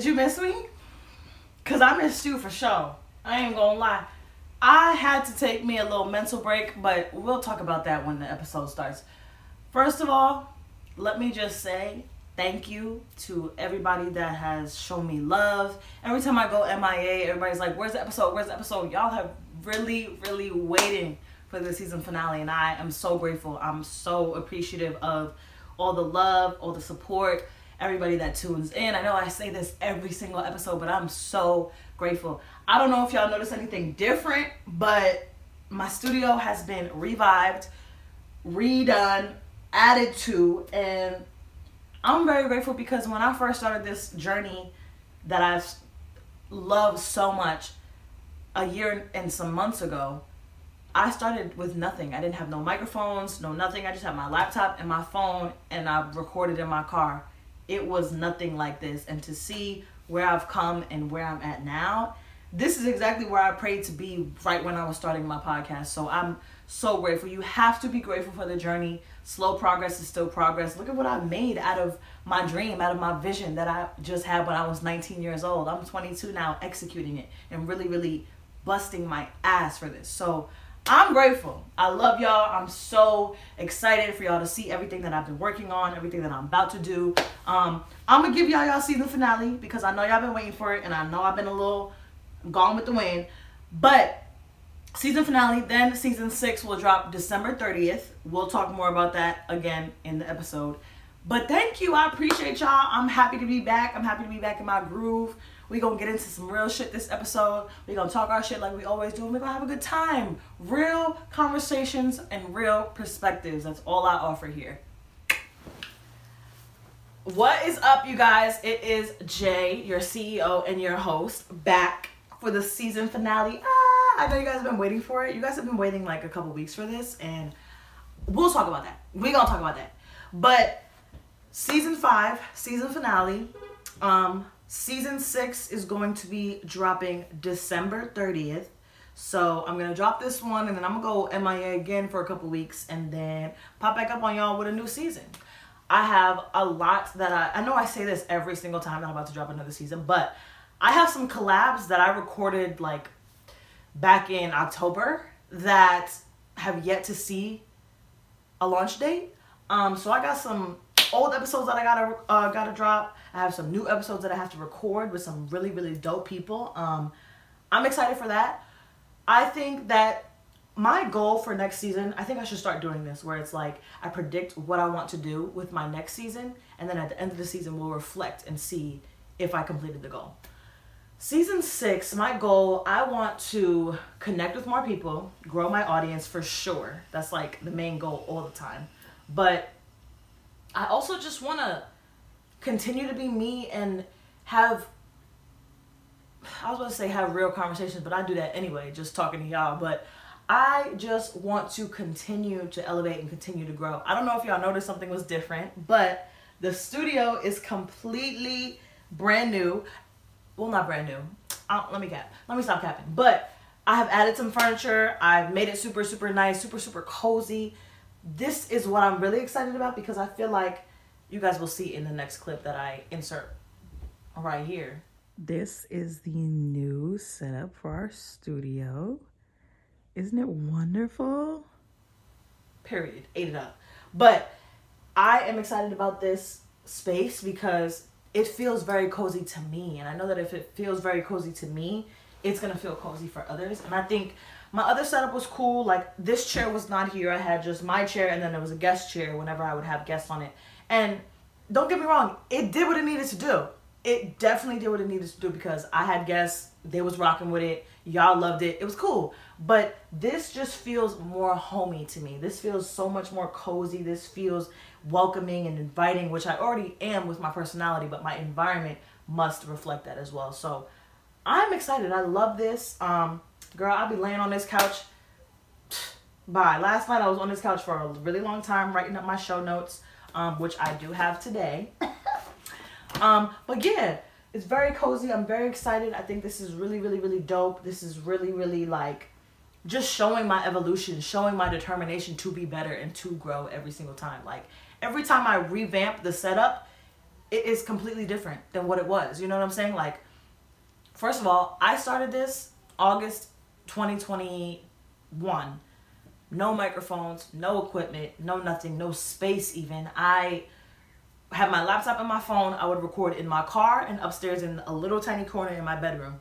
Did you miss me? Cause I missed you for sure. I ain't gonna lie. I had to take me a little mental break, but we'll talk about that when the episode starts. First of all, let me just say thank you to everybody that has shown me love. Every time I go MIA, everybody's like, Where's the episode? Where's the episode? Y'all have really, really waiting for the season finale, and I am so grateful. I'm so appreciative of all the love, all the support, everybody that tunes in. I know I say this every single episode, but I'm so grateful. I don't know if y'all notice anything different, but my studio has been revived, redone, added to, and I'm very grateful because when I first started this journey that I've loved so much a year and some months ago, I started with nothing. I didn't have no microphones, no nothing. I just had my laptop and my phone, and I recorded in my car. It was nothing like this. And to see where I've come and where I'm at now, this is exactly where I prayed to be right when I was starting my podcast. So I'm so grateful. You have to be grateful for the journey. Slow progress is still progress. Look at what I made out of my dream, out of my vision that I just had when I was 19 years old. I'm 22 now, executing it and really, really busting my ass for this. So I'm grateful. I love y'all. I'm so excited for y'all to see everything that I've been working on, everything that I'm about to do. Um, I'm gonna give y'all y'all season finale because I know y'all been waiting for it, and I know I've been a little gone with the wind. But season finale, then season six will drop December 30th. We'll talk more about that again in the episode. But thank you. I appreciate y'all. I'm happy to be back. I'm happy to be back in my groove. We gonna get into some real shit this episode. We gonna talk our shit like we always do. And we gonna have a good time. Real conversations and real perspectives. That's all I offer here. What is up, you guys? It is Jay, your CEO and your host, back for the season finale. Ah, I know you guys have been waiting for it. You guys have been waiting like a couple weeks for this, and we'll talk about that. We gonna talk about that. But season five, season finale. Um, Season six is going to be dropping December 30th. So I'm gonna drop this one and then I'm gonna go MIA again for a couple weeks and then pop back up on y'all with a new season. I have a lot that I I know I say this every single time that I'm about to drop another season, but I have some collabs that I recorded like back in October that have yet to see a launch date. Um, so I got some old episodes that I gotta uh, gotta drop. I have some new episodes that I have to record with some really really dope people. Um, I'm excited for that. I think that my goal for next season, I think I should start doing this where it's like I predict what I want to do with my next season, and then at the end of the season, we'll reflect and see if I completed the goal. Season six, my goal, I want to connect with more people, grow my audience for sure. That's like the main goal all the time. But I also just want to continue to be me and have I was going to say have real conversations, but I do that anyway, just talking to y'all. But I just want to continue to elevate and continue to grow. I don't know if y'all noticed something was different, but the studio is completely brand new. Well, not brand new. Uh, let me cap. Let me stop capping. But I have added some furniture. I've made it super, super nice, super, super cozy this is what I'm really excited about because I feel like you guys will see in the next clip that I insert right here. This is the new setup for our studio. Isn't it wonderful? Period. Ate it up. But I am excited about this space because it feels very cozy to me. And I know that if it feels very cozy to me, it's going to feel cozy for others. And I think my other setup was cool. Like this chair was not here. I had just my chair and then there was a guest chair whenever I would have guests on it. And don't get me wrong, it did what it needed to do. It definitely did what it needed to do because I had guests, they was rocking with it. Y'all loved it. It was cool. But this just feels more homey to me. This feels so much more cozy. This feels welcoming and inviting, which I already am with my personality, but my environment must reflect that as well. So I'm excited. I love this. Um, Girl, I'll be laying on this couch. Bye. Last night I was on this couch for a really long time writing up my show notes, um, which I do have today. um, but yeah, it's very cozy. I'm very excited. I think this is really, really, really dope. This is really, really like just showing my evolution, showing my determination to be better and to grow every single time. Like every time I revamp the setup, it is completely different than what it was. You know what I'm saying? Like, first of all, I started this August 2021. No microphones, no equipment, no nothing, no space even. I have my laptop and my phone. I would record in my car and upstairs in a little tiny corner in my bedroom.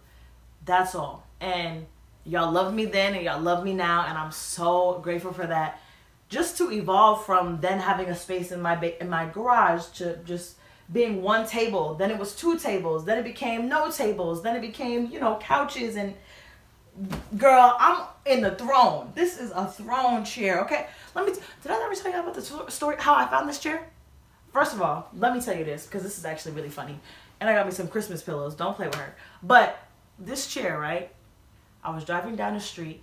That's all. And y'all loved me then and y'all love me now and I'm so grateful for that. Just to evolve from then having a space in my ba- in my garage to just being one table, then it was two tables, then it became no tables, then it became, you know, couches and girl, I'm in the throne. This is a throne chair, okay? Let me, t- did I ever tell you about the story, how I found this chair? First of all, let me tell you this, because this is actually really funny. And I got me some Christmas pillows. Don't play with her. But this chair, right? I was driving down the street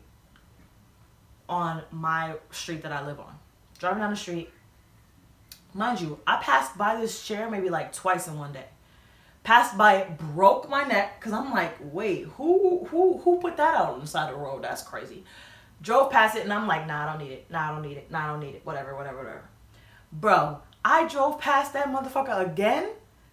on my street that I live on. Driving down the street. Mind you, I passed by this chair maybe like twice in one day passed by it, broke my neck because I'm like, wait, who who who put that out on the side of the road? That's crazy. Drove past it and I'm like, nah, I don't need it. Nah, I don't need it. Nah, I don't need it. Whatever, whatever, whatever. Bro, I drove past that motherfucker again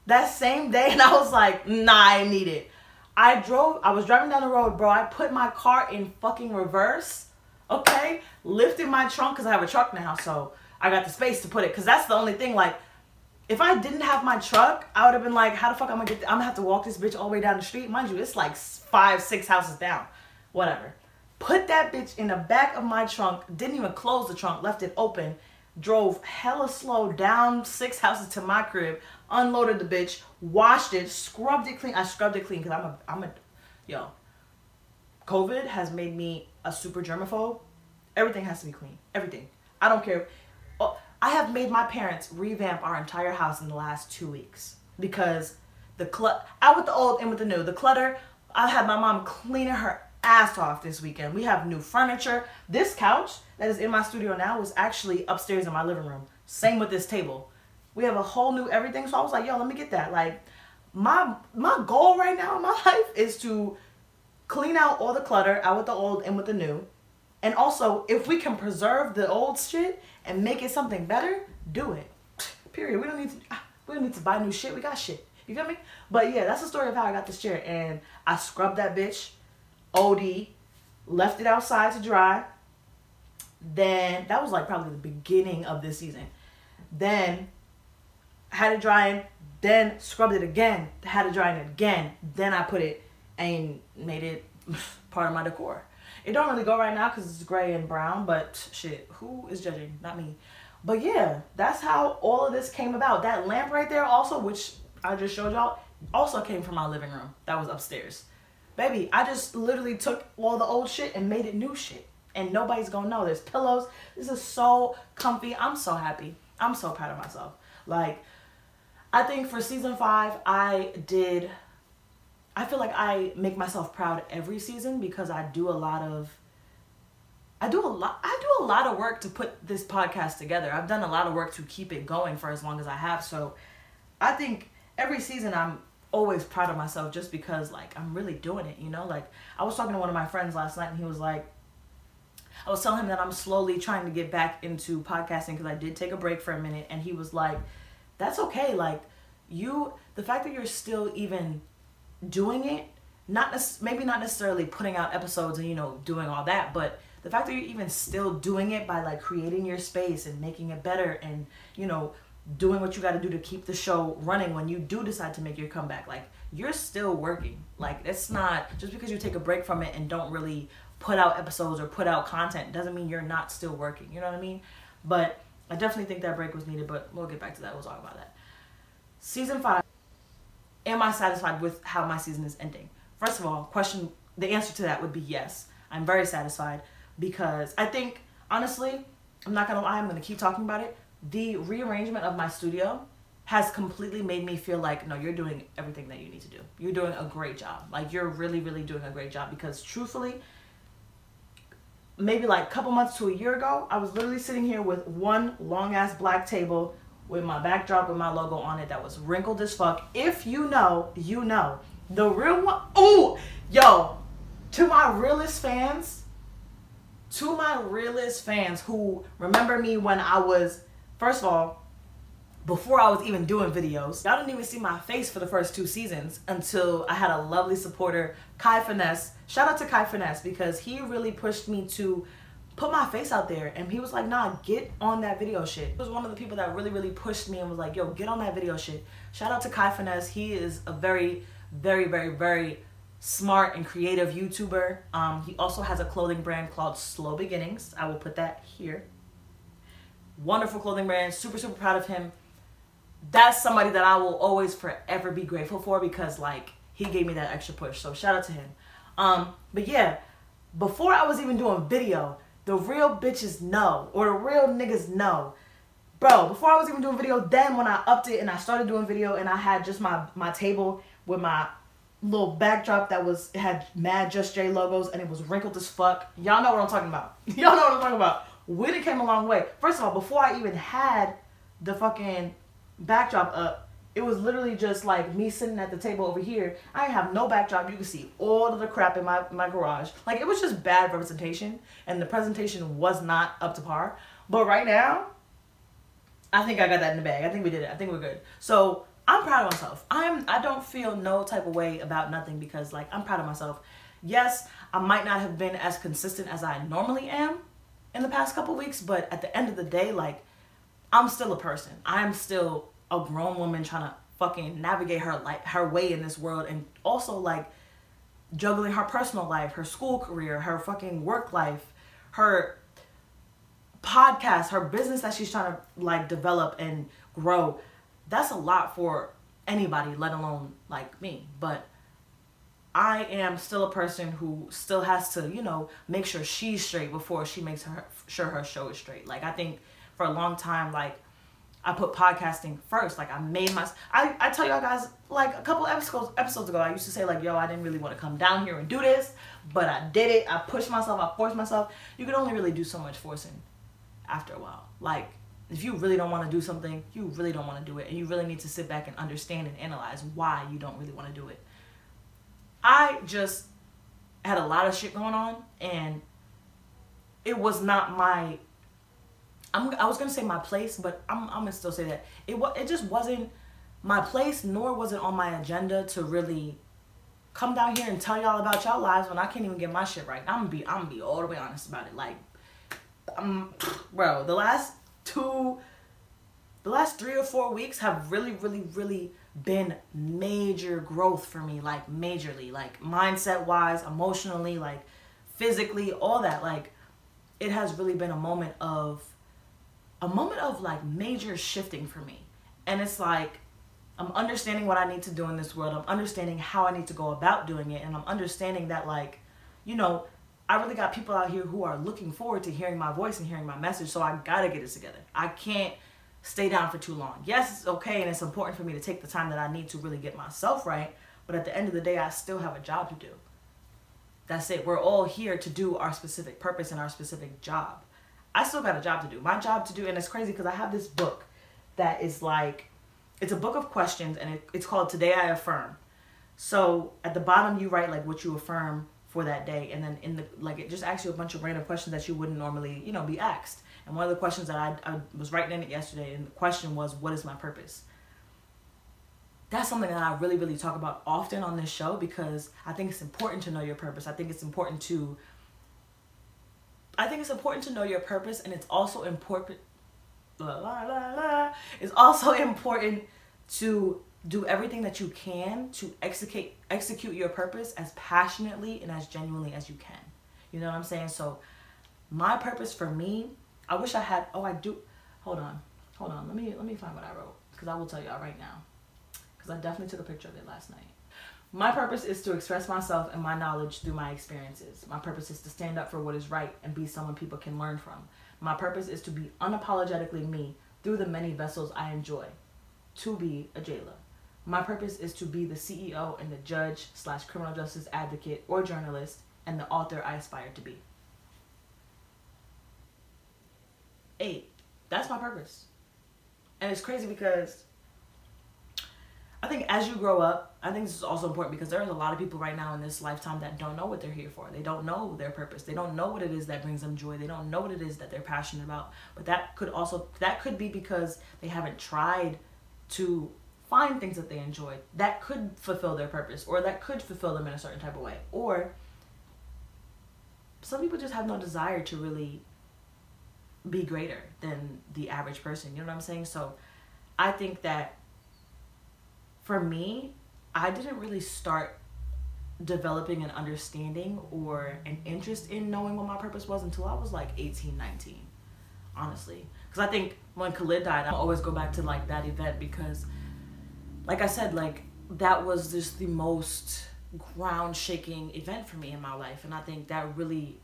that same day and I was like, nah, I need it. I drove, I was driving down the road, bro. I put my car in fucking reverse. Okay? Lifted my trunk because I have a truck now, so I got the space to put it. Because that's the only thing, like, if I didn't have my truck, I would have been like, how the fuck I'm gonna get, th- I'm gonna have to walk this bitch all the way down the street. Mind you, it's like five, six houses down. Whatever. Put that bitch in the back of my trunk, didn't even close the trunk, left it open, drove hella slow down six houses to my crib, unloaded the bitch, washed it, scrubbed it clean. I scrubbed it clean because I'm a, I'm a, yo, COVID has made me a super germaphobe. Everything has to be clean. Everything. I don't care. I have made my parents revamp our entire house in the last two weeks because the clutter, out with the old and with the new. The clutter. I had my mom cleaning her ass off this weekend. We have new furniture. This couch that is in my studio now was actually upstairs in my living room. Same with this table. We have a whole new everything. So I was like, yo, let me get that. Like my my goal right now in my life is to clean out all the clutter out with the old and with the new. And also, if we can preserve the old shit and make it something better, do it. Period. We don't need to. Ah, we don't need to buy new shit. We got shit. You feel me? But yeah, that's the story of how I got this chair. And I scrubbed that bitch, OD, left it outside to dry. Then that was like probably the beginning of this season. Then had it drying. Then scrubbed it again. Had it drying again. Then I put it and made it part of my decor. It don't really go right now because it's gray and brown, but shit, who is judging? Not me. But yeah, that's how all of this came about. That lamp right there, also, which I just showed y'all, also came from my living room. That was upstairs. Baby, I just literally took all the old shit and made it new shit. And nobody's gonna know. There's pillows. This is so comfy. I'm so happy. I'm so proud of myself. Like, I think for season five, I did I feel like I make myself proud every season because I do a lot of I do a lot I do a lot of work to put this podcast together. I've done a lot of work to keep it going for as long as I have. So I think every season I'm always proud of myself just because like I'm really doing it, you know? Like I was talking to one of my friends last night and he was like I was telling him that I'm slowly trying to get back into podcasting because I did take a break for a minute and he was like that's okay like you the fact that you're still even doing it not maybe not necessarily putting out episodes and you know doing all that but the fact that you're even still doing it by like creating your space and making it better and you know doing what you got to do to keep the show running when you do decide to make your comeback like you're still working. Like it's not just because you take a break from it and don't really put out episodes or put out content doesn't mean you're not still working you know what i mean? But i definitely think that break was needed but we'll get back to that we'll talk about that. Season five am I satisfied with how my season is ending? First of all, question the answer to that would be yes. I'm very satisfied because I think honestly, I'm not gonna lie, I'm gonna keep talking about it. The rearrangement of my studio has completely made me feel like no, you're doing everything that you need to do. You're doing a great job. Like you're really, really doing a great job because truthfully, maybe like a couple months to a year ago, I was literally sitting here with one long ass black table with my backdrop with my logo on it that was wrinkled as fuck. If you know, you know. The real one. Ooh, yo, to my realest fans, to my realest fans who remember me when I was, first of all, before I was even doing videos. Y'all didn't even see my face for the first two seasons until I had a lovely supporter, Kai Finesse. Shout out to Kai Finesse because he really pushed me to put my face out there and he was like nah get on that video shit. He was one of the people that really really pushed me and was like yo get on that video shit. Shout out to kai finesse. He is a very very very very smart and creative youtuber. Um, he also has a clothing brand called slow beginnings. I will put that here. Wonderful clothing brand. Super super proud of him. That's somebody that i will always forever be grateful for because like he gave me that extra push. So shout out to him. Um, but yeah before i was even doing video the real bitches know, or the real niggas know. Bro, before I was even doing video, then when I upped it and I started doing video and I had just my my table with my little backdrop that was had mad just J logos and it was wrinkled as fuck. Y'all know what I'm talking about. Y'all know what I'm talking about. When it came a long way. First of all, before I even had the fucking backdrop up, it was literally just like me sitting at the table over here. I have no backdrop. You can see all of the crap in my, my garage. Like it was just bad representation and the presentation was not up to par. But right now, I think I got that in the bag. I think we did it. I think we're good. So I'm proud of myself. I'm I don't feel no type of way about nothing because like I'm proud of myself. Yes, I might not have been as consistent as I normally am in the past couple weeks, but at the end of the day, like I'm still a person. I'm still a grown woman trying to fucking navigate her life her way in this world and also like juggling her personal life, her school career, her fucking work life, her podcast, her business that she's trying to like develop and grow. That's a lot for anybody, let alone like me. But I am still a person who still has to, you know, make sure she's straight before she makes her sure her show is straight. Like I think for a long time, like I put podcasting first. Like I made my I, I tell y'all guys like a couple episodes episodes ago I used to say like yo I didn't really want to come down here and do this, but I did it. I pushed myself, I forced myself. You can only really do so much forcing after a while. Like if you really don't want to do something, you really don't want to do it and you really need to sit back and understand and analyze why you don't really want to do it. I just had a lot of shit going on and it was not my I'm, I was gonna say my place, but I'm, I'm gonna still say that it was it just wasn't my place, nor was it on my agenda to really come down here and tell y'all about y'all lives when I can't even get my shit right. I'm gonna be I'm gonna be all the way honest about it. Like, um, bro, the last two, the last three or four weeks have really, really, really been major growth for me. Like majorly, like mindset wise, emotionally, like physically, all that. Like, it has really been a moment of a moment of like major shifting for me. And it's like I'm understanding what I need to do in this world. I'm understanding how I need to go about doing it. And I'm understanding that, like, you know, I really got people out here who are looking forward to hearing my voice and hearing my message. So I gotta get it together. I can't stay down for too long. Yes, it's okay and it's important for me to take the time that I need to really get myself right. But at the end of the day, I still have a job to do. That's it. We're all here to do our specific purpose and our specific job. I still got a job to do. My job to do, and it's crazy because I have this book that is like, it's a book of questions, and it, it's called Today I Affirm. So at the bottom, you write like what you affirm for that day, and then in the like, it just asks you a bunch of random questions that you wouldn't normally, you know, be asked. And one of the questions that I, I was writing in it yesterday, and the question was, "What is my purpose?" That's something that I really, really talk about often on this show because I think it's important to know your purpose. I think it's important to I think it's important to know your purpose, and it's also important. La, la, la, la, it's also important to do everything that you can to execute execute your purpose as passionately and as genuinely as you can. You know what I'm saying? So, my purpose for me, I wish I had. Oh, I do. Hold on, hold on. Let me let me find what I wrote because I will tell y'all right now. Because I definitely took a picture of it last night. My purpose is to express myself and my knowledge through my experiences. My purpose is to stand up for what is right and be someone people can learn from. My purpose is to be unapologetically me through the many vessels I enjoy. To be a jailer. My purpose is to be the CEO and the judge slash criminal justice advocate or journalist and the author I aspire to be. Eight. That's my purpose. And it's crazy because I think as you grow up, I think this is also important because there's a lot of people right now in this lifetime that don't know what they're here for. They don't know their purpose. They don't know what it is that brings them joy. They don't know what it is that they're passionate about. But that could also that could be because they haven't tried to find things that they enjoy that could fulfill their purpose or that could fulfill them in a certain type of way. Or some people just have no desire to really be greater than the average person. You know what I'm saying? So I think that for me, I didn't really start developing an understanding or an interest in knowing what my purpose was until I was like 18, 19, honestly. Because I think when Khalid died, I always go back to like that event because, like I said, like that was just the most ground shaking event for me in my life. And I think that really,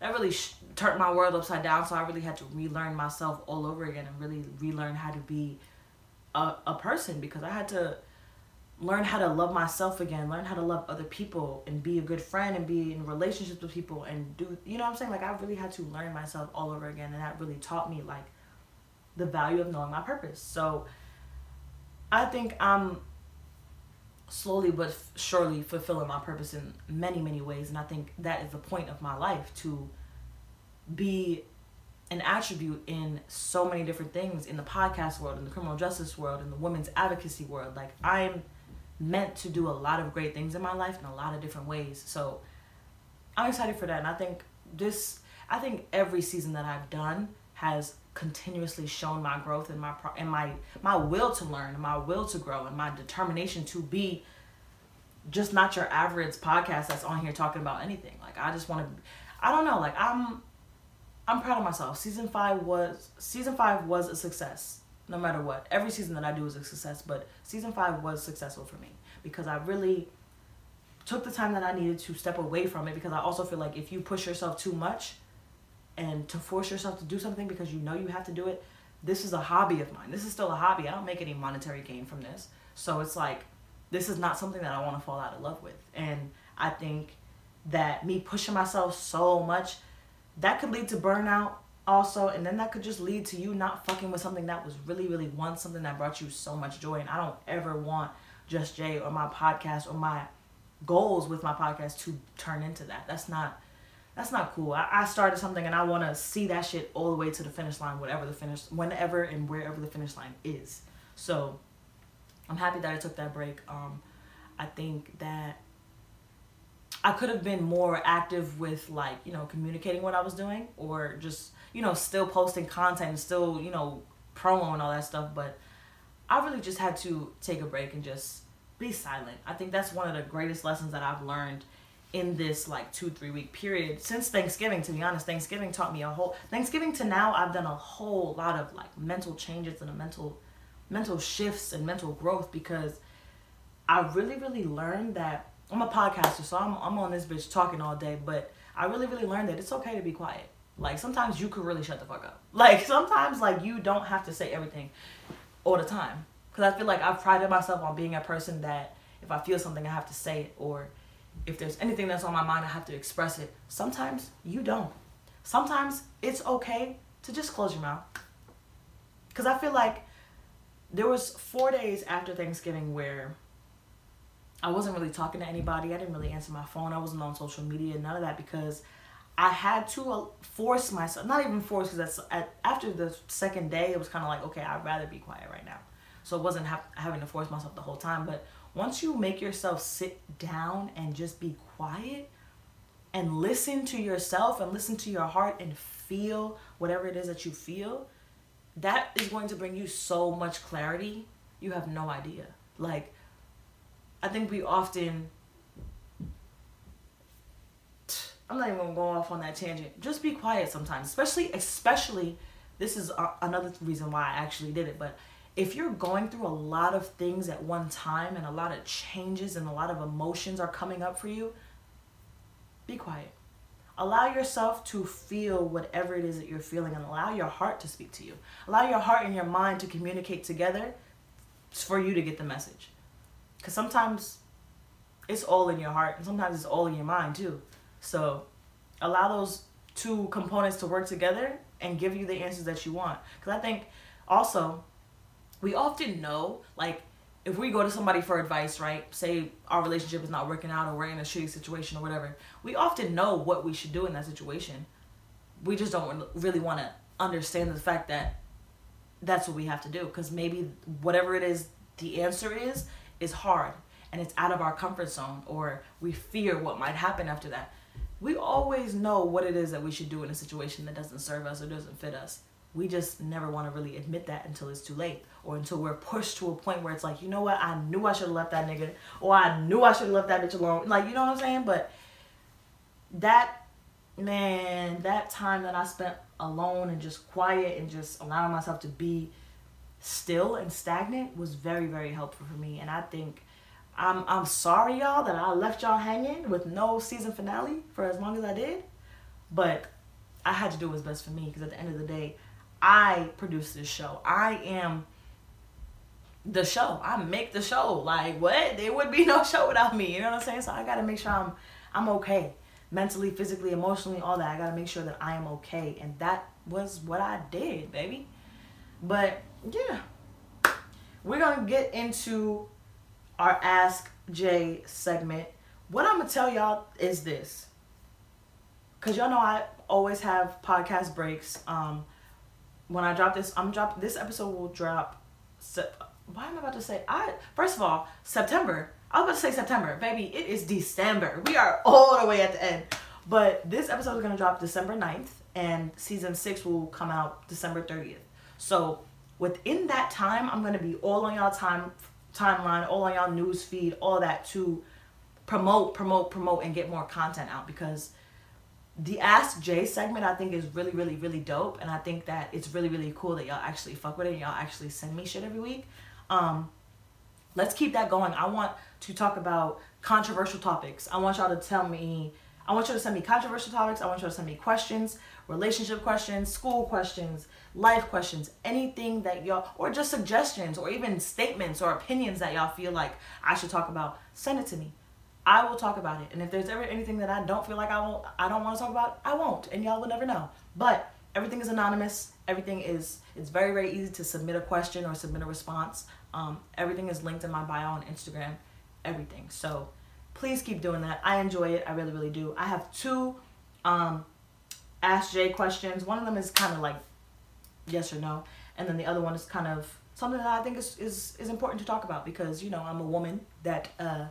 that really sh- turned my world upside down. So I really had to relearn myself all over again and really relearn how to be a, a person because I had to learn how to love myself again, learn how to love other people and be a good friend and be in relationships with people and do you know what I'm saying? Like I really had to learn myself all over again and that really taught me like the value of knowing my purpose. So I think I'm slowly but surely fulfilling my purpose in many many ways and I think that is the point of my life to be an attribute in so many different things in the podcast world, in the criminal justice world, in the women's advocacy world. Like I'm meant to do a lot of great things in my life in a lot of different ways. So I'm excited for that. And I think this, I think every season that I've done has continuously shown my growth and my and my my will to learn and my will to grow and my determination to be just not your average podcast that's on here talking about anything. Like I just want to I don't know, like I'm I'm proud of myself. Season 5 was season 5 was a success no matter what. Every season that I do is a success, but season five was successful for me because I really took the time that I needed to step away from it because I also feel like if you push yourself too much and to force yourself to do something because you know you have to do it, this is a hobby of mine. This is still a hobby. I don't make any monetary gain from this. So it's like this is not something that I want to fall out of love with. And I think that me pushing myself so much that could lead to burnout also and then that could just lead to you not fucking with something that was really really once something that brought you so much joy and i don't ever want just jay or my podcast or my goals with my podcast to turn into that. That's not that's not cool. I, I started something and i want to see that shit all the way to the finish line whatever the finish whenever and wherever the finish line is. So i'm happy that i took that break. Um i think that I could have been more active with like, you know, communicating what I was doing or just you know, still posting content and still, you know, promo and all that stuff. But I really just had to take a break and just be silent. I think that's one of the greatest lessons that I've learned in this like two three week period since Thanksgiving. To be honest, Thanksgiving taught me a whole Thanksgiving to now. I've done a whole lot of like mental changes and a mental mental shifts and mental growth because I really really learned that I'm a podcaster, so I'm I'm on this bitch talking all day, but I really really learned that it's okay to be quiet. Like sometimes you could really shut the fuck up. Like sometimes like you don't have to say everything all the time. Cause I feel like I've prided myself on being a person that if I feel something I have to say it or if there's anything that's on my mind I have to express it. Sometimes you don't. Sometimes it's okay to just close your mouth. Cause I feel like there was four days after Thanksgiving where I wasn't really talking to anybody. I didn't really answer my phone. I wasn't on social media, none of that because I had to uh, force myself, not even force, because that's at, after the second day, it was kind of like, okay, I'd rather be quiet right now. So it wasn't ha- having to force myself the whole time. But once you make yourself sit down and just be quiet and listen to yourself and listen to your heart and feel whatever it is that you feel, that is going to bring you so much clarity. You have no idea. Like, I think we often I'm not even gonna go off on that tangent. Just be quiet sometimes, especially especially. This is a, another reason why I actually did it. But if you're going through a lot of things at one time and a lot of changes and a lot of emotions are coming up for you, be quiet. Allow yourself to feel whatever it is that you're feeling and allow your heart to speak to you. Allow your heart and your mind to communicate together for you to get the message. Because sometimes it's all in your heart and sometimes it's all in your mind too. So allow those two components to work together and give you the answers that you want. Because I think also we often know, like, if we go to somebody for advice, right? Say our relationship is not working out or we're in a shitty situation or whatever, we often know what we should do in that situation. We just don't really want to understand the fact that that's what we have to do because maybe whatever it is the answer is is hard and it's out of our comfort zone or we fear what might happen after that. We always know what it is that we should do in a situation that doesn't serve us or doesn't fit us. We just never want to really admit that until it's too late or until we're pushed to a point where it's like, you know what, I knew I should have left that nigga or I knew I should have left that bitch alone. Like, you know what I'm saying? But that, man, that time that I spent alone and just quiet and just allowing myself to be still and stagnant was very, very helpful for me. And I think I'm I'm sorry y'all that I left y'all hanging with no season finale for as long as I did, but I had to do what's best for me because at the end of the day, I produce this show. I am the show. I make the show. Like what? There would be no show without me. You know what I'm saying? So I gotta make sure I'm I'm okay. Mentally, physically, emotionally, all that. I gotta make sure that I am okay. And that was what I did, baby. But yeah. We're gonna get into our Ask Jay segment. What I'm gonna tell y'all is this. Cause y'all know I always have podcast breaks. Um when I drop this, I'm drop this episode will drop why am I about to say I first of all, September. I was about to say September. Baby, it is December. We are all the way at the end. But this episode is gonna drop December 9th and season six will come out December 30th. So within that time, I'm gonna be all on y'all time timeline, all on y'all news feed, all that to promote, promote, promote, and get more content out because the Ask Jay segment I think is really, really, really dope, and I think that it's really, really cool that y'all actually fuck with it. And y'all actually send me shit every week. Um, let's keep that going. I want to talk about controversial topics. I want y'all to tell me. I want you to send me controversial topics. I want you to send me questions, relationship questions, school questions, life questions, anything that y'all, or just suggestions, or even statements or opinions that y'all feel like I should talk about. Send it to me. I will talk about it. And if there's ever anything that I don't feel like I won't, I don't want to talk about, I won't, and y'all will never know. But everything is anonymous. Everything is it's very very easy to submit a question or submit a response. Um, everything is linked in my bio on Instagram. Everything. So please keep doing that. I enjoy it. I really really do. I have two um, Ask Jay questions. One of them is kind of like yes or no, and then the other one is kind of something that I think is is, is important to talk about because you know I'm a woman that uh,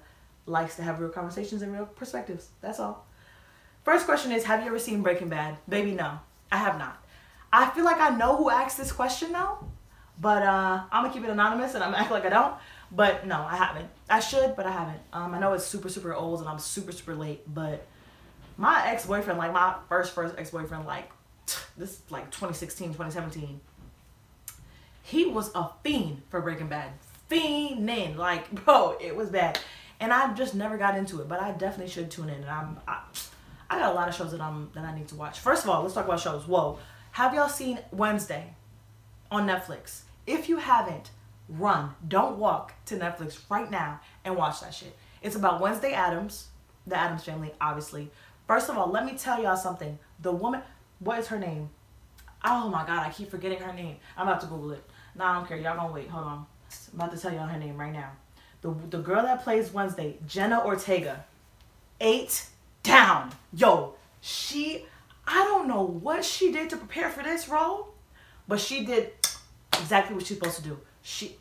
likes to have real conversations and real perspectives. That's all. First question is Have you ever seen Breaking Bad? Baby, no. I have not. I feel like I know who asked this question though, but uh, I'm gonna keep it anonymous and I'm gonna act like I don't. But no, I haven't. I should, but I haven't. Um, I know it's super super old and I'm super super late, but my ex boyfriend, like my first first ex boyfriend, like this like 2016 2017, he was a fiend for Breaking Bad, fiending like bro, it was bad, and I just never got into it. But I definitely should tune in, and I'm. I, I got a lot of shows that I'm that I need to watch. First of all, let's talk about shows. Whoa, have y'all seen Wednesday on Netflix? If you haven't, run, don't walk to Netflix right now and watch that shit. It's about Wednesday Addams, the Addams family, obviously. First of all, let me tell y'all something. The woman, what is her name? Oh my god, I keep forgetting her name. I'm about to Google it. No, I don't care. Y'all gonna wait. Hold on. I'm about to tell y'all her name right now. The the girl that plays Wednesday, Jenna Ortega. Eight down. Yo, she, I don't know what she did to prepare for this role, but she did exactly what she's supposed to do. She,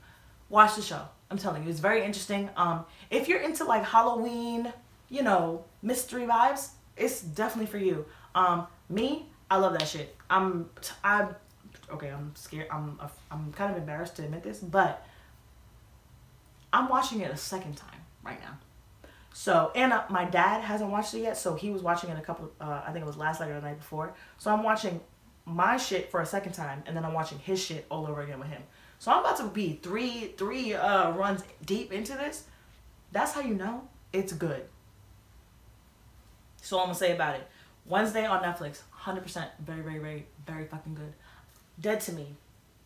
watch the show. I'm telling you, it's very interesting. Um, if you're into like Halloween, you know, mystery vibes, it's definitely for you. Um, me, I love that shit. I'm, I, okay, I'm scared. I'm, I'm kind of embarrassed to admit this, but I'm watching it a second time right now. So, and uh, my dad hasn't watched it yet, so he was watching it a couple, uh, I think it was last night or the night before. So I'm watching my shit for a second time, and then I'm watching his shit all over again with him. So I'm about to be three, three uh, runs deep into this. That's how you know it's good. So I'm gonna say about it. Wednesday on Netflix, 100% very, very, very, very fucking good. Dead to Me,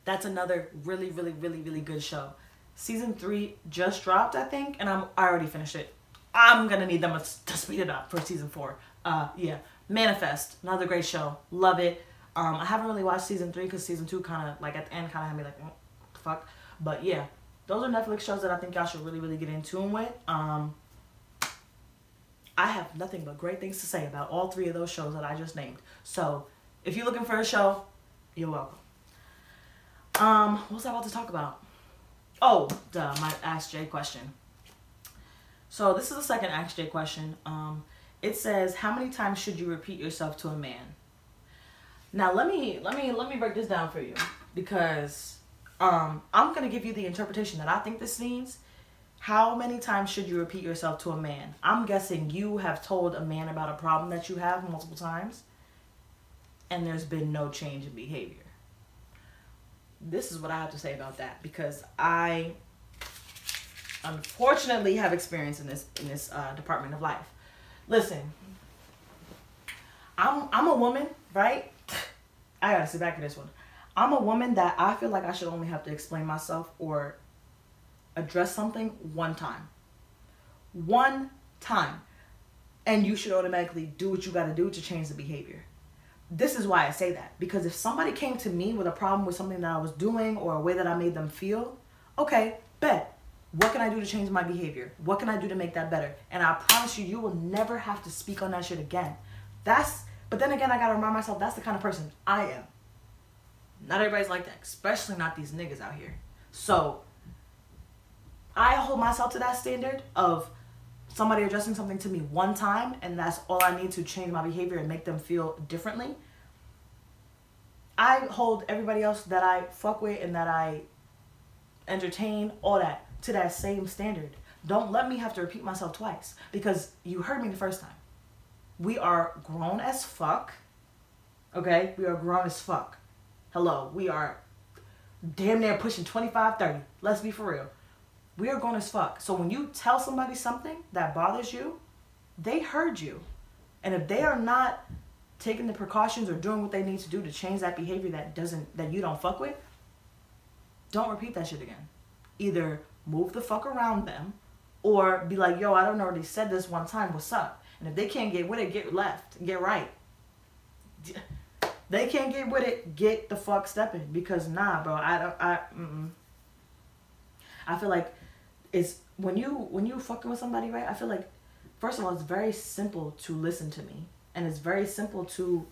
that's another really, really, really, really good show. Season three just dropped, I think, and I'm I already finished it. I'm gonna need them to speed it up for season four. Uh, yeah, Manifest, another great show. Love it. Um, I haven't really watched season three because season two kind of like at the end kind of had me like, mm, fuck. But yeah, those are Netflix shows that I think y'all should really, really get in tune with. Um, I have nothing but great things to say about all three of those shows that I just named. So if you're looking for a show, you're welcome. Um, what was I about to talk about? Oh, duh, my Ask Jay question. So this is the second Ask Jay question. Um, it says, how many times should you repeat yourself to a man? Now let me let me let me break this down for you because um, I'm gonna give you the interpretation that I think this means. How many times should you repeat yourself to a man? I'm guessing you have told a man about a problem that you have multiple times, and there's been no change in behavior. This is what I have to say about that because I unfortunately have experience in this in this uh, department of life. Listen, I'm I'm a woman, right? I gotta sit back for this one. I'm a woman that I feel like I should only have to explain myself or address something one time. One time. And you should automatically do what you gotta do to change the behavior. This is why I say that. Because if somebody came to me with a problem with something that I was doing or a way that I made them feel, okay, bet. What can I do to change my behavior? What can I do to make that better? And I promise you, you will never have to speak on that shit again. That's but then again, I gotta remind myself that's the kind of person I am. Not everybody's like that, especially not these niggas out here. So I hold myself to that standard of somebody addressing something to me one time and that's all I need to change my behavior and make them feel differently. I hold everybody else that I fuck with and that I entertain, all that, to that same standard. Don't let me have to repeat myself twice because you heard me the first time. We are grown as fuck. Okay? We are grown as fuck. Hello. We are damn near pushing 25, 30. Let's be for real. We are grown as fuck. So when you tell somebody something that bothers you, they heard you. And if they are not taking the precautions or doing what they need to do to change that behavior that doesn't that you don't fuck with, don't repeat that shit again. Either move the fuck around them or be like, yo, I don't know already said this one time. What's up? And if they can't get with it, get left, get right. They can't get with it, get the fuck stepping because nah, bro. I don't. I. Mm-mm. I feel like it's when you when you fucking with somebody, right? I feel like first of all, it's very simple to listen to me, and it's very simple to.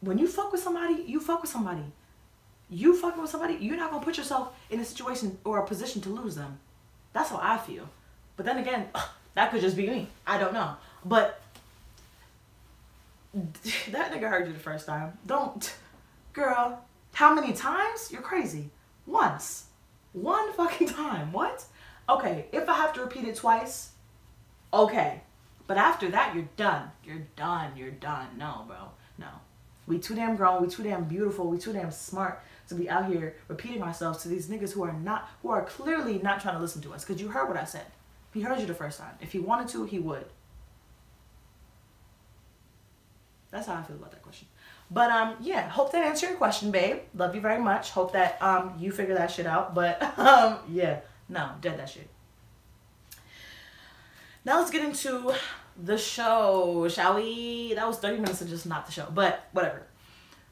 When you fuck with somebody, you fuck with somebody. You fucking with somebody, you're not gonna put yourself in a situation or a position to lose them. That's how I feel. But then again, that could just be me. I don't know. But that nigga heard you the first time. Don't, girl. How many times? You're crazy. Once. One fucking time. What? Okay, if I have to repeat it twice, okay. But after that, you're done. You're done. You're done. No, bro. No. We too damn grown. We too damn beautiful. We too damn smart to be out here repeating ourselves to these niggas who are not, who are clearly not trying to listen to us. Because you heard what I said. He heard you the first time. If he wanted to, he would. That's how I feel about that question. But um, yeah, hope that answered your question, babe. Love you very much. Hope that um you figure that shit out. But um, yeah, no, dead that shit. Now let's get into the show, shall we? That was 30 minutes of just not the show, but whatever.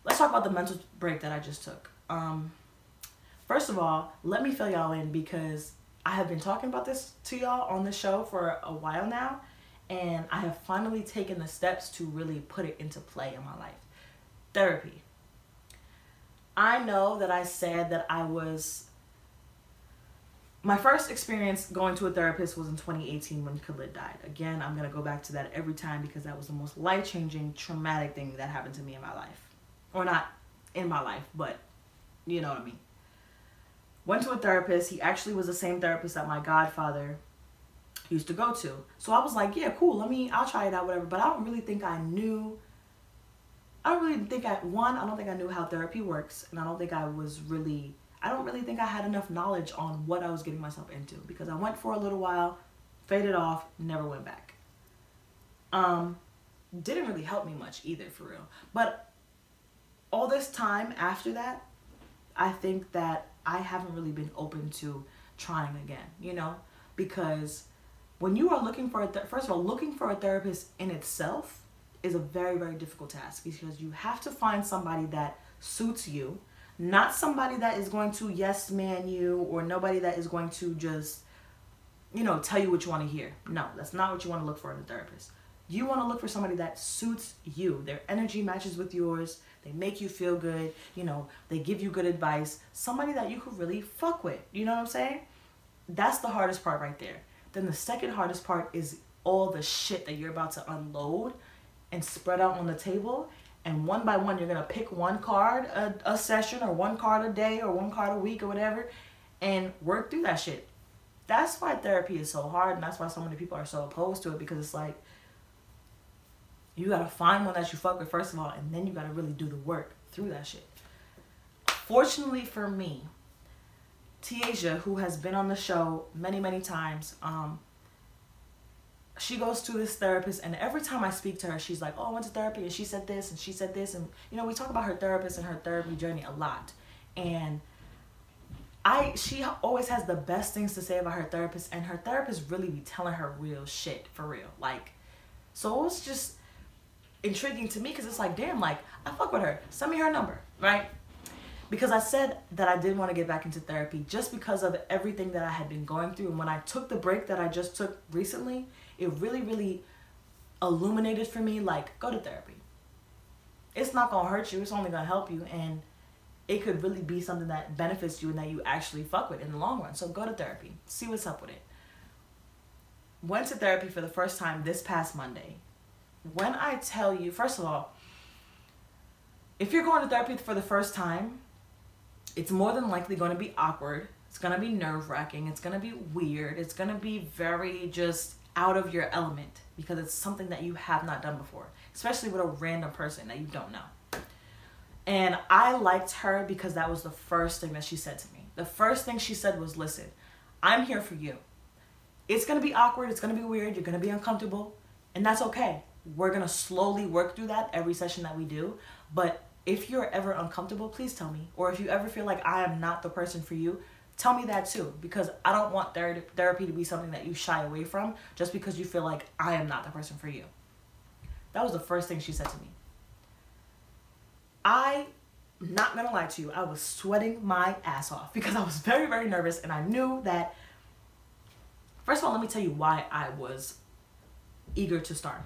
Let's talk about the mental break that I just took. Um, first of all, let me fill y'all in because I have been talking about this to y'all on the show for a while now, and I have finally taken the steps to really put it into play in my life. Therapy. I know that I said that I was. My first experience going to a therapist was in 2018 when Khalid died. Again, I'm going to go back to that every time because that was the most life changing, traumatic thing that happened to me in my life. Or not in my life, but you know what I mean. Went to a therapist. He actually was the same therapist that my godfather used to go to. So I was like, yeah, cool. Let me, I'll try it out, whatever. But I don't really think I knew. I don't really think I one. I don't think I knew how therapy works, and I don't think I was really. I don't really think I had enough knowledge on what I was getting myself into because I went for a little while, faded off, never went back. Um, didn't really help me much either, for real. But all this time after that, I think that I haven't really been open to trying again, you know? Because when you are looking for a th- first of all, looking for a therapist in itself is a very very difficult task because you have to find somebody that suits you, Not somebody that is going to yes man you or nobody that is going to just, you know, tell you what you want to hear. No, that's not what you want to look for in a therapist. You want to look for somebody that suits you. Their energy matches with yours. They make you feel good. You know, they give you good advice. Somebody that you could really fuck with. You know what I'm saying? That's the hardest part right there. Then the second hardest part is all the shit that you're about to unload and spread out on the table. And one by one, you're going to pick one card a, a session or one card a day or one card a week or whatever and work through that shit. That's why therapy is so hard. And that's why so many people are so opposed to it because it's like, you gotta find one that you fuck with first of all, and then you gotta really do the work through that shit. Fortunately for me, Tiaja, who has been on the show many, many times, um, she goes to this therapist, and every time I speak to her, she's like, "Oh, I went to therapy, and she said this, and she said this, and you know, we talk about her therapist and her therapy journey a lot, and." I she always has the best things to say about her therapist, and her therapist really be telling her real shit for real. Like, so it was just intriguing to me because it's like, damn, like I fuck with her. Send me her number, right? Because I said that I did want to get back into therapy just because of everything that I had been going through. And when I took the break that I just took recently, it really, really illuminated for me like, go to therapy. It's not gonna hurt you, it's only gonna help you. And it could really be something that benefits you and that you actually fuck with in the long run. So go to therapy, see what's up with it. Went to therapy for the first time this past Monday when I tell you, first of all, if you're going to therapy for the first time, it's more than likely going to be awkward. It's going to be nerve wracking. It's going to be weird. It's going to be very just out of your element because it's something that you have not done before, especially with a random person that you don't know. And I liked her because that was the first thing that she said to me. The first thing she said was, Listen, I'm here for you. It's going to be awkward. It's going to be weird. You're going to be uncomfortable. And that's okay we're gonna slowly work through that every session that we do. But if you're ever uncomfortable, please tell me. Or if you ever feel like I am not the person for you, tell me that too. Because I don't want ther- therapy to be something that you shy away from just because you feel like I am not the person for you. That was the first thing she said to me. I not gonna lie to you, I was sweating my ass off because I was very, very nervous and I knew that. First of all, let me tell you why I was eager to start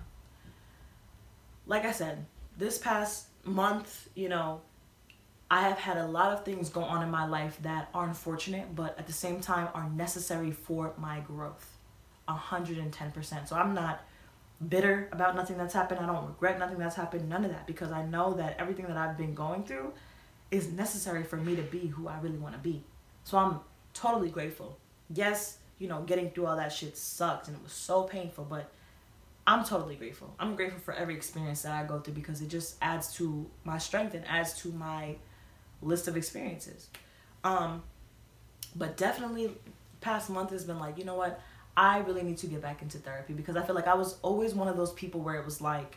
like I said, this past month, you know, I have had a lot of things go on in my life that are unfortunate, but at the same time are necessary for my growth. 110%. So I'm not bitter about nothing that's happened. I don't regret nothing that's happened. None of that because I know that everything that I've been going through is necessary for me to be who I really want to be. So I'm totally grateful. Yes, you know, getting through all that shit sucked and it was so painful, but I'm totally grateful. I'm grateful for every experience that I go through because it just adds to my strength and adds to my list of experiences. Um, but definitely, past month has been like, you know what? I really need to get back into therapy because I feel like I was always one of those people where it was like,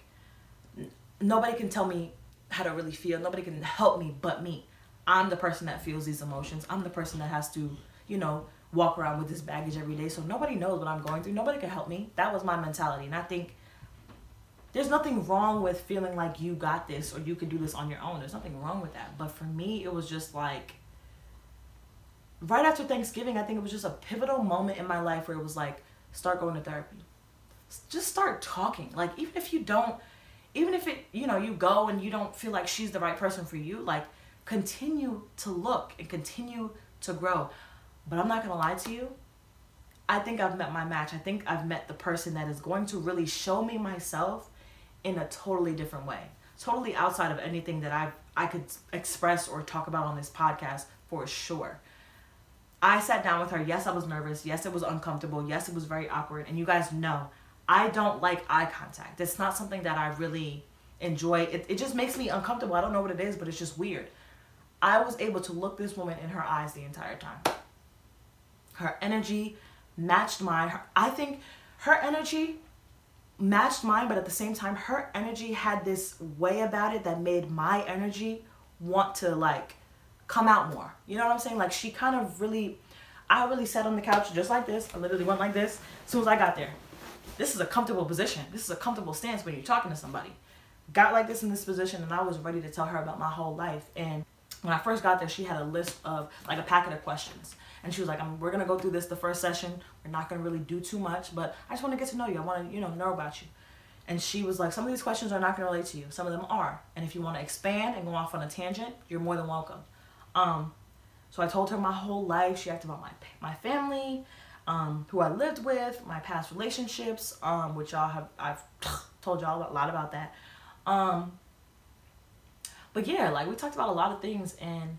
nobody can tell me how to really feel. Nobody can help me but me. I'm the person that feels these emotions. I'm the person that has to, you know, walk around with this baggage every day. So nobody knows what I'm going through. Nobody can help me. That was my mentality. And I think there's nothing wrong with feeling like you got this or you can do this on your own. There's nothing wrong with that. But for me, it was just like right after Thanksgiving, I think it was just a pivotal moment in my life where it was like, start going to therapy. Just start talking. Like, even if you don't, even if it, you know, you go and you don't feel like she's the right person for you, like, continue to look and continue to grow. But I'm not gonna lie to you. I think I've met my match. I think I've met the person that is going to really show me myself in a totally different way. Totally outside of anything that I I could express or talk about on this podcast for sure. I sat down with her. Yes, I was nervous. Yes, it was uncomfortable. Yes, it was very awkward. And you guys know, I don't like eye contact. It's not something that I really enjoy. It, it just makes me uncomfortable. I don't know what it is, but it's just weird. I was able to look this woman in her eyes the entire time her energy matched mine. Her, I think her energy matched mine, but at the same time, her energy had this way about it that made my energy want to like come out more. You know what I'm saying? Like she kind of really, I really sat on the couch just like this. I literally went like this as soon as I got there. This is a comfortable position. This is a comfortable stance when you're talking to somebody. Got like this in this position, and I was ready to tell her about my whole life. And when I first got there, she had a list of like a packet of questions. And she was like, I'm, we're to go through this the first session. We're not to really do too much, but I just want to get to know you. I want to, you know, know about you. And she was like, some of these questions are not to relate to you. Some of them are. And if you want to expand and go off on a tangent, you're more than welcome. Um, so I told her my whole life. She asked about my, my family, um, who I lived with, my past relationships, um, which y'all have, I've told y'all a lot about that. Um, but yeah, like we talked about a lot of things and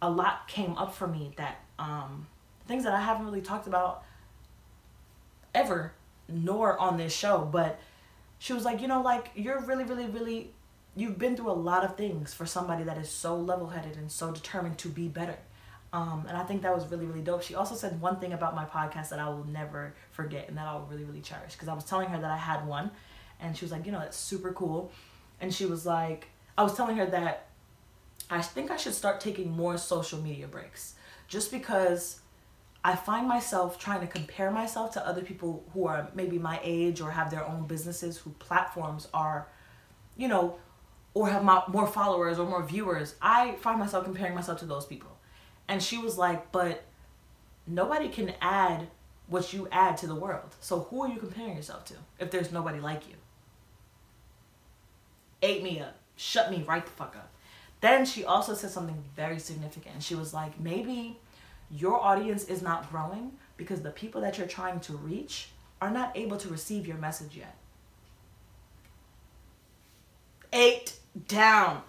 a lot came up for me that um, things that I haven't really talked about ever, nor on this show. But she was like, you know, like you're really, really, really, you've been through a lot of things for somebody that is so level headed and so determined to be better. Um, and I think that was really, really dope. She also said one thing about my podcast that I will never forget and that I will really, really cherish. Because I was telling her that I had one, and she was like, you know, that's super cool. And she was like, I was telling her that I think I should start taking more social media breaks just because I find myself trying to compare myself to other people who are maybe my age or have their own businesses who platforms are, you know, or have more followers or more viewers. I find myself comparing myself to those people. And she was like, but nobody can add what you add to the world. So who are you comparing yourself to if there's nobody like you? Ate me up. Shut me right the fuck up. Then she also said something very significant. She was like, maybe your audience is not growing because the people that you're trying to reach are not able to receive your message yet. Eight down.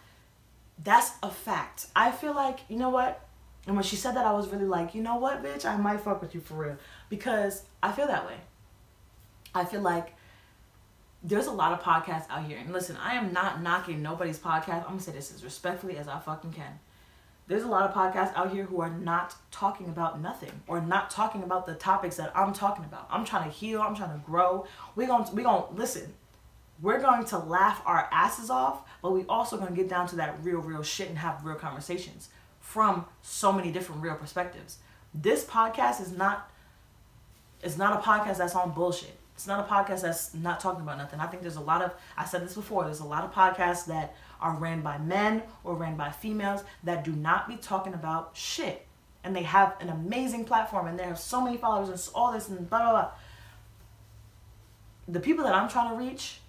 That's a fact. I feel like, you know what? And when she said that, I was really like, you know what, bitch? I might fuck with you for real. Because I feel that way. I feel like there's a lot of podcasts out here. And listen, I am not knocking nobody's podcast. I'm gonna say this as respectfully as I fucking can. There's a lot of podcasts out here who are not talking about nothing or not talking about the topics that I'm talking about. I'm trying to heal, I'm trying to grow. We're gonna we gonna listen. We're going to laugh our asses off, but we also gonna get down to that real, real shit and have real conversations from so many different real perspectives. This podcast is not it's not a podcast that's on bullshit. It's not a podcast that's not talking about nothing. I think there's a lot of I said this before, there's a lot of podcasts that are ran by men or ran by females that do not be talking about shit. And they have an amazing platform and they have so many followers and all this and blah blah blah. The people that I'm trying to reach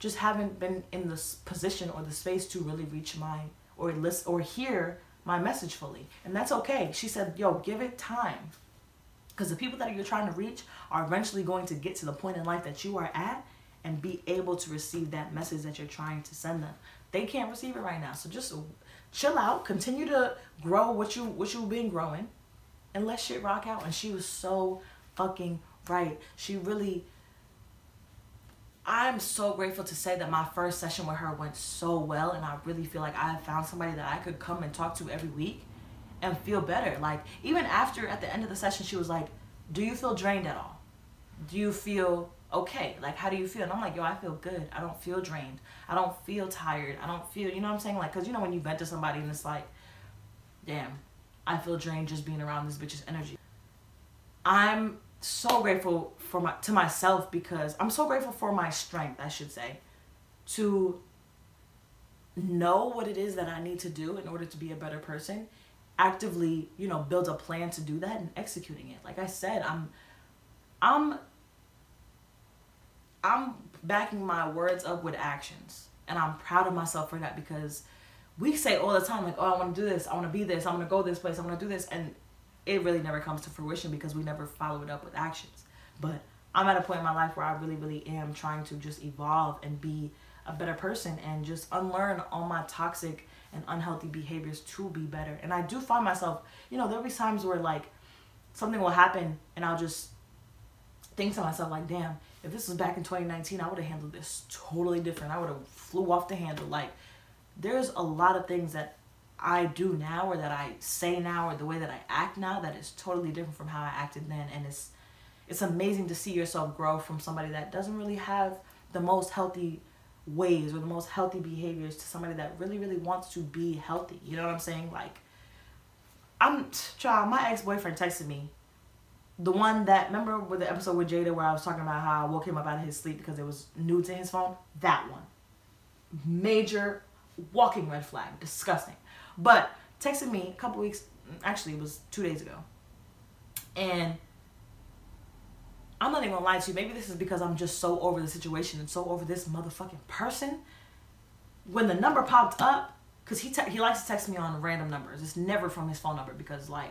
just haven't been in this position or the space to really reach my or list or hear my message fully. And that's okay. She said, yo, give it time. Because the people that you're trying to reach are eventually going to get to the point in life that you are at and be able to receive that message that you're trying to send them. They can't receive it right now. So just chill out, continue to grow what you what you've been growing and let shit rock out. And she was so fucking right. She really I'm so grateful to say that my first session with her went so well, and I really feel like I found somebody that I could come and talk to every week and feel better. Like, even after at the end of the session, she was like, Do you feel drained at all? Do you feel okay? Like, how do you feel? And I'm like, Yo, I feel good. I don't feel drained. I don't feel tired. I don't feel, you know what I'm saying? Like, because you know, when you vent to somebody and it's like, Damn, I feel drained just being around this bitch's energy. I'm so grateful for my to myself because I'm so grateful for my strength, I should say, to know what it is that I need to do in order to be a better person, actively, you know, build a plan to do that and executing it. Like I said, I'm I'm I'm backing my words up with actions. And I'm proud of myself for that because we say all the time, like, oh, I want to do this, I want to be this, I want to go this place, I want to do this. And it really never comes to fruition because we never follow it up with actions. But I'm at a point in my life where I really, really am trying to just evolve and be a better person and just unlearn all my toxic and unhealthy behaviors to be better. And I do find myself, you know, there'll be times where like something will happen and I'll just think to myself like, damn, if this was back in 2019, I would have handled this totally different. I would have flew off the handle. Like there's a lot of things that I do now or that I say now or the way that I act now that is totally different from how I acted then and it's it's amazing to see yourself grow from somebody that doesn't really have the most healthy ways or the most healthy behaviors to somebody that really really wants to be healthy. You know what I'm saying? Like I'm child, my ex-boyfriend texted me the one that remember with the episode with Jada where I was talking about how I woke him up out of his sleep because it was new to his phone? That one. Major walking red flag. Disgusting. But texted me a couple weeks, actually, it was two days ago. And I'm not even gonna lie to you. Maybe this is because I'm just so over the situation and so over this motherfucking person. When the number popped up, because he, te- he likes to text me on random numbers. It's never from his phone number because, like,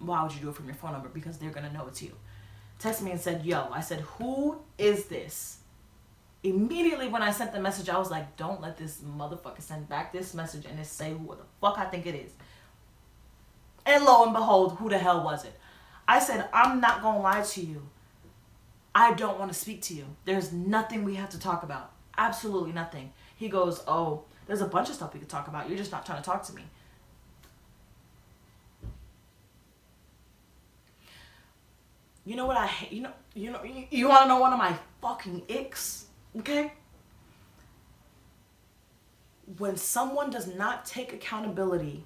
why would you do it from your phone number? Because they're gonna know it's you. Text me and said, Yo, I said, Who is this? Immediately when I sent the message, I was like, Don't let this motherfucker send back this message and it say who the fuck I think it is. And lo and behold, who the hell was it? I said, I'm not gonna lie to you. I don't want to speak to you. There's nothing we have to talk about. Absolutely nothing. He goes, Oh, there's a bunch of stuff we could talk about. You're just not trying to talk to me. You know what I hate? You know, you know, you, you want to know one of my fucking icks? Okay. When someone does not take accountability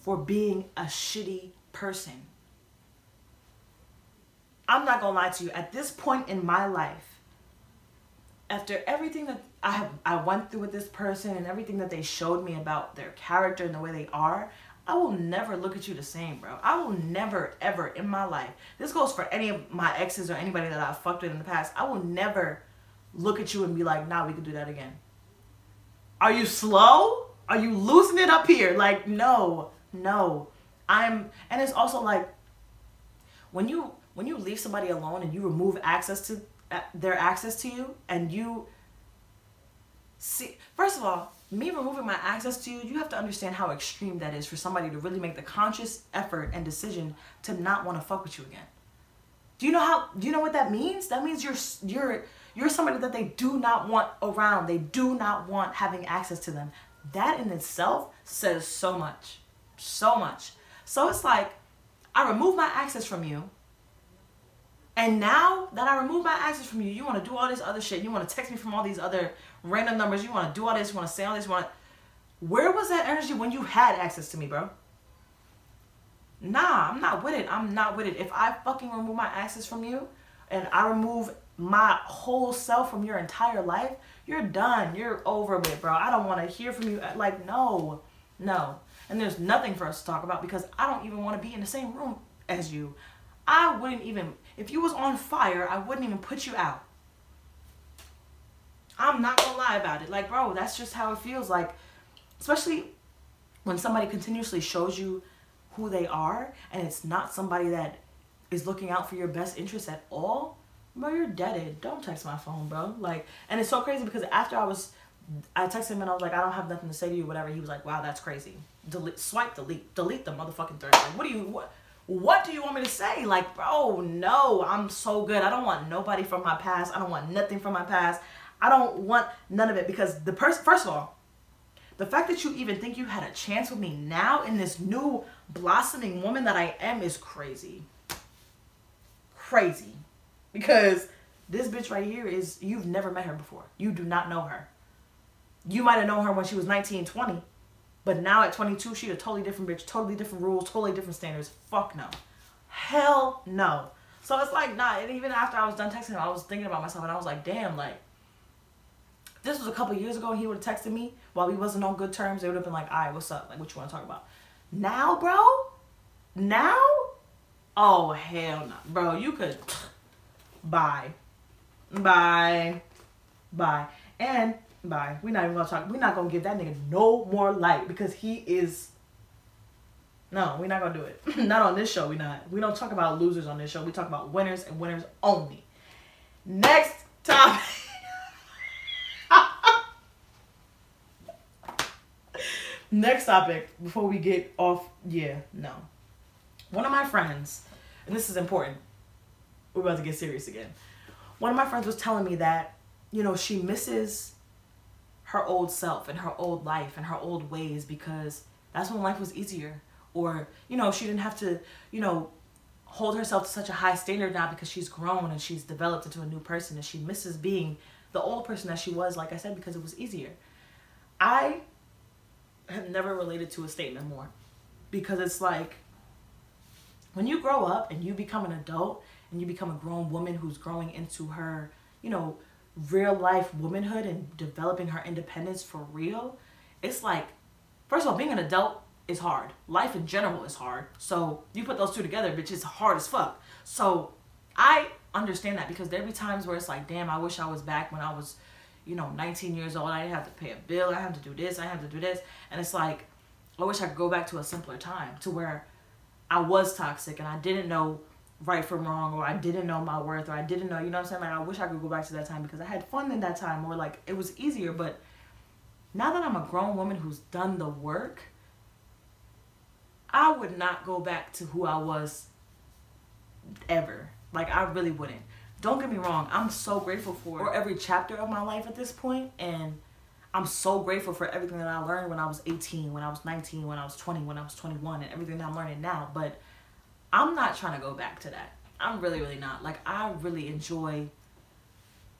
for being a shitty person, I'm not gonna lie to you. At this point in my life, after everything that I have, I went through with this person and everything that they showed me about their character and the way they are, I will never look at you the same, bro. I will never, ever in my life. This goes for any of my exes or anybody that I've fucked with in the past. I will never look at you and be like, nah, we can do that again. Are you slow? Are you loosening it up here? Like, no, no. I'm and it's also like when you when you leave somebody alone and you remove access to uh, their access to you and you see first of all me removing my access to you, you have to understand how extreme that is for somebody to really make the conscious effort and decision to not want to fuck with you again. Do you know how do you know what that means? That means you're you're you're somebody that they do not want around. They do not want having access to them. That in itself says so much. So much. So it's like I remove my access from you. And now that I remove my access from you, you want to do all this other shit. You want to text me from all these other random numbers. You want to do all this. You want to say all this. You want. Where was that energy when you had access to me, bro? Nah, I'm not with it. I'm not with it. If I fucking remove my access from you, and I remove my whole self from your entire life, you're done. You're over with, bro. I don't want to hear from you. Like, no, no. And there's nothing for us to talk about because I don't even want to be in the same room as you. I wouldn't even, if you was on fire, I wouldn't even put you out. I'm not gonna lie about it. Like, bro, that's just how it feels. Like, especially when somebody continuously shows you who they are and it's not somebody that is looking out for your best interest at all, bro, you're deaded. Don't text my phone, bro. Like, and it's so crazy because after I was, I texted him and I was like, I don't have nothing to say to you, whatever. He was like, Wow, that's crazy. Delete, swipe, delete, delete the motherfucking thread. Like, what do you what? What do you want me to say? Like, bro, no, I'm so good. I don't want nobody from my past. I don't want nothing from my past. I don't want none of it because the person, first of all, the fact that you even think you had a chance with me now in this new blossoming woman that I am is crazy. Crazy. Because this bitch right here is, you've never met her before. You do not know her. You might have known her when she was 19, 20. But now at 22, she's a totally different bitch, totally different rules, totally different standards. Fuck no. Hell no. So it's like, nah, and even after I was done texting him, I was thinking about myself and I was like, damn, like, this was a couple years ago he would have texted me while we wasn't on good terms, it would have been like, all right, what's up? Like, what you want to talk about? Now, bro? Now? Oh, hell no. Bro, you could. Bye. Bye. Bye. And bye. We're not even gonna talk. We're not gonna give that nigga no more light because he is. No, we're not gonna do it. not on this show. We not. We don't talk about losers on this show. We talk about winners and winners only. Next topic. Next topic before we get off. Yeah, no. One of my friends, and this is important. We're about to get serious again. One of my friends was telling me that, you know, she misses her old self and her old life and her old ways because that's when life was easier. Or, you know, she didn't have to, you know, hold herself to such a high standard now because she's grown and she's developed into a new person and she misses being the old person that she was, like I said, because it was easier. I have never related to a statement more because it's like when you grow up and you become an adult and you become a grown woman who's growing into her, you know, real life womanhood and developing her independence for real, it's like first of all, being an adult is hard. Life in general is hard. So you put those two together, bitch, it's hard as fuck. So I understand that because there be times where it's like, damn, I wish I was back when I was, you know, 19 years old. I didn't have to pay a bill. I have to do this. I have to do this. And it's like, I wish I could go back to a simpler time to where I was toxic and I didn't know right from wrong or I didn't know my worth or I didn't know, you know what I'm saying? Like I wish I could go back to that time because I had fun in that time or like it was easier, but now that I'm a grown woman who's done the work, I would not go back to who I was ever. Like I really wouldn't. Don't get me wrong, I'm so grateful for every chapter of my life at this point and I'm so grateful for everything that I learned when I was 18, when I was 19, when I was 20, when I was 21 and everything that I'm learning now, but I'm not trying to go back to that. I'm really really not. Like I really enjoy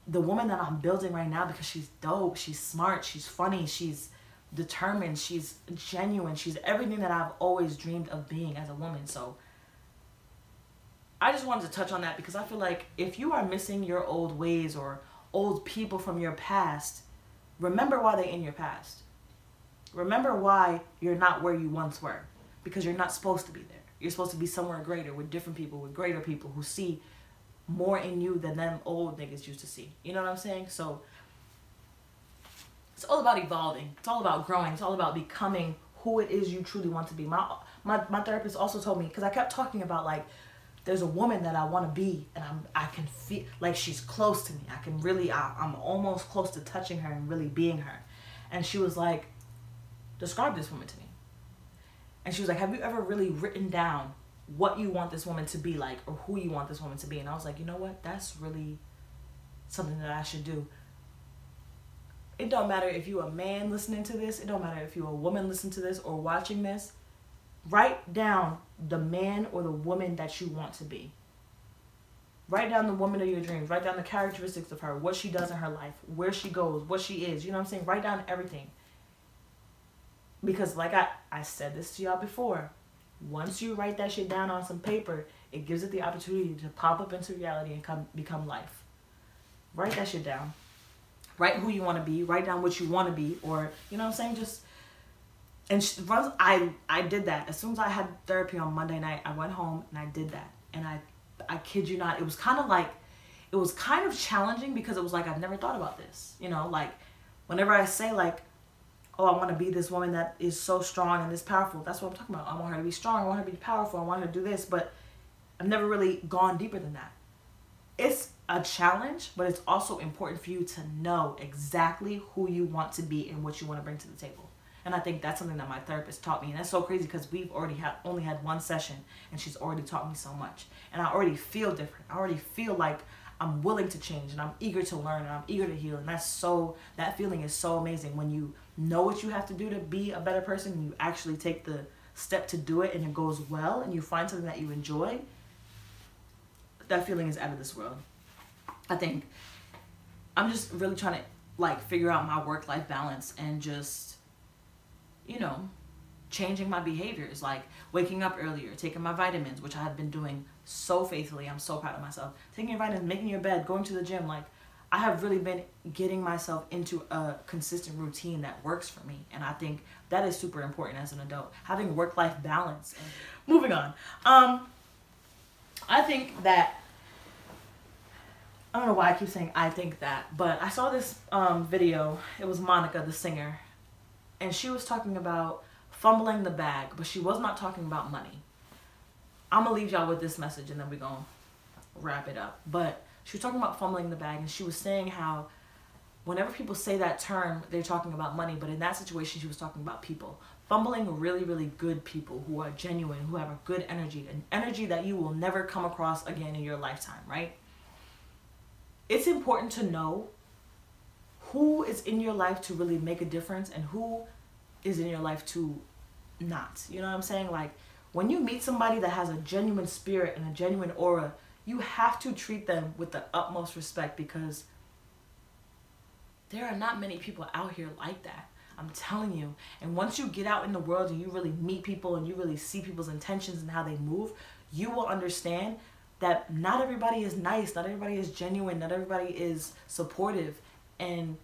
the woman that I'm building right now because she's dope, she's smart, she's funny, she's determined, she's genuine, she's everything that I've always dreamed of being as a woman. So I just wanted to touch on that because I feel like if you are missing your old ways or old people from your past, remember why they're in your past. Remember why you're not where you once were because you're not supposed to be there. You're supposed to be somewhere greater with different people, with greater people who see more in you than them old niggas used to see. You know what I'm saying? So it's all about evolving. It's all about growing. It's all about becoming who it is you truly want to be. My my my therapist also told me because I kept talking about like there's a woman that I want to be and I'm I can feel like she's close to me. I can really I, I'm almost close to touching her and really being her. And she was like describe this woman to me. And she was like have you ever really written down what you want this woman to be like or who you want this woman to be. And I was like, you know what? That's really something that I should do. It don't matter if you're a man listening to this, it don't matter if you're a woman listening to this or watching this. Write down the man or the woman that you want to be. Write down the woman of your dreams. Write down the characteristics of her, what she does in her life, where she goes, what she is. You know what I'm saying? Write down everything. Because like I, I said this to y'all before, once you write that shit down on some paper, it gives it the opportunity to pop up into reality and come become life. Write that shit down. Write who you want to be. Write down what you want to be, or you know what I'm saying. Just and I I did that. As soon as I had therapy on Monday night, I went home and I did that. And I I kid you not, it was kind of like it was kind of challenging because it was like I've never thought about this. You know, like whenever I say like oh, I want to be this woman that is so strong and this powerful. That's what I'm talking about. I want her to be strong. I want her to be powerful. I want her to do this. But I've never really gone deeper than that. It's a challenge, but it's also important for you to know exactly who you want to be and what you want to bring to the table. And I think that's something that my therapist taught me. And that's so crazy because we've already had only had one session and she's already taught me so much. And I already feel different. I already feel like I'm willing to change and I'm eager to learn and I'm eager to heal. And that's so that feeling is so amazing when you know what you have to do to be a better person and you actually take the step to do it and it goes well and you find something that you enjoy, that feeling is out of this world. I think I'm just really trying to like figure out my work life balance and just, you know, changing my behaviors like waking up earlier, taking my vitamins, which I have been doing so faithfully. I'm so proud of myself. Taking your vitamins, making your bed, going to the gym, like I have really been getting myself into a consistent routine that works for me. And I think that is super important as an adult. Having work life balance. Moving on. Um, I think that I don't know why I keep saying I think that, but I saw this um, video. It was Monica, the singer, and she was talking about fumbling the bag, but she was not talking about money. I'm gonna leave y'all with this message, and then we're gonna wrap it up. But she was talking about fumbling the bag and she was saying how whenever people say that term they're talking about money but in that situation she was talking about people. Fumbling really really good people who are genuine who have a good energy an energy that you will never come across again in your lifetime right? It's important to know who is in your life to really make a difference and who is in your life to not you know what i'm saying? Like when you meet somebody that has a genuine spirit and a genuine aura you have to treat them with the utmost respect because there are not many people out here like that. I'm telling you. And once you get out in the world and you really meet people and you really see people's intentions and how they move, you will understand that not everybody is nice, not everybody is genuine, not everybody is supportive. And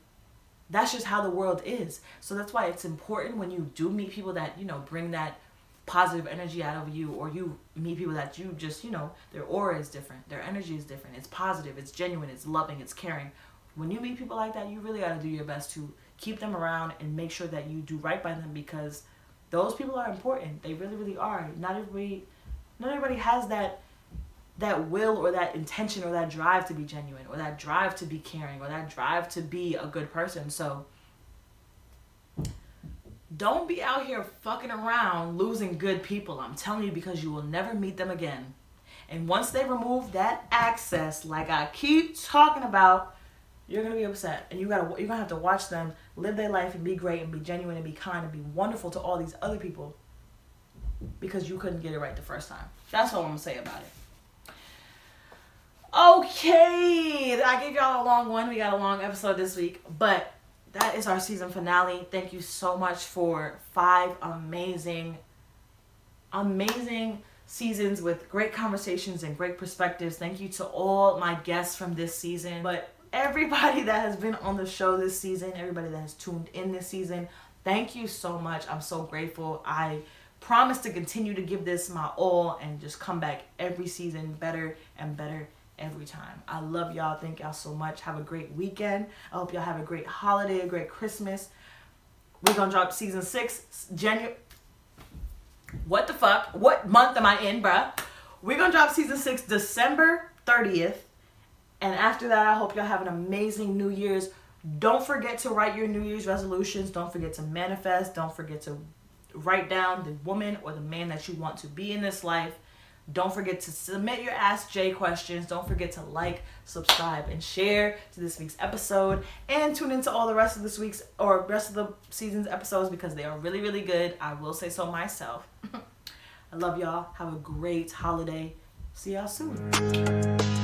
that's just how the world is. So that's why it's important when you do meet people that, you know, bring that positive energy out of you or you meet people that you just, you know, their aura is different, their energy is different. It's positive, it's genuine, it's loving, it's caring. When you meet people like that, you really got to do your best to keep them around and make sure that you do right by them because those people are important. They really really are. Not everybody not everybody has that that will or that intention or that drive to be genuine or that drive to be caring or that drive to be a good person. So don't be out here fucking around losing good people. I'm telling you because you will never meet them again. And once they remove that access, like I keep talking about, you're gonna be upset, and you gotta you're gonna have to watch them live their life and be great and be genuine and be kind and be wonderful to all these other people because you couldn't get it right the first time. That's all I'm gonna say about it. Okay, I gave y'all a long one. We got a long episode this week, but that is our season finale. Thank you so much for five amazing, amazing seasons with great conversations and great perspectives. Thank you to all my guests from this season. But everybody that has been on the show this season, everybody that has tuned in this season, thank you so much. I'm so grateful. I promise to continue to give this my all and just come back every season better and better every time. I love y'all. Thank y'all so much. Have a great weekend. I hope y'all have a great holiday, a great Christmas. We're gonna drop season six, January. What the fuck? What month am I in, bruh? We're gonna drop season six December 30th. And after that, I hope y'all have an amazing New Year's. Don't forget to write your New Year's resolutions. Don't forget to manifest. Don't forget to write down the woman or the man that you want to be in this life. Don't forget to submit your Ask Jay questions. Don't forget to like, subscribe, and share to this week's episode. And tune into all the rest of this week's or rest of the season's episodes because they are really, really good. I will say so myself. I love y'all. Have a great holiday. See y'all soon.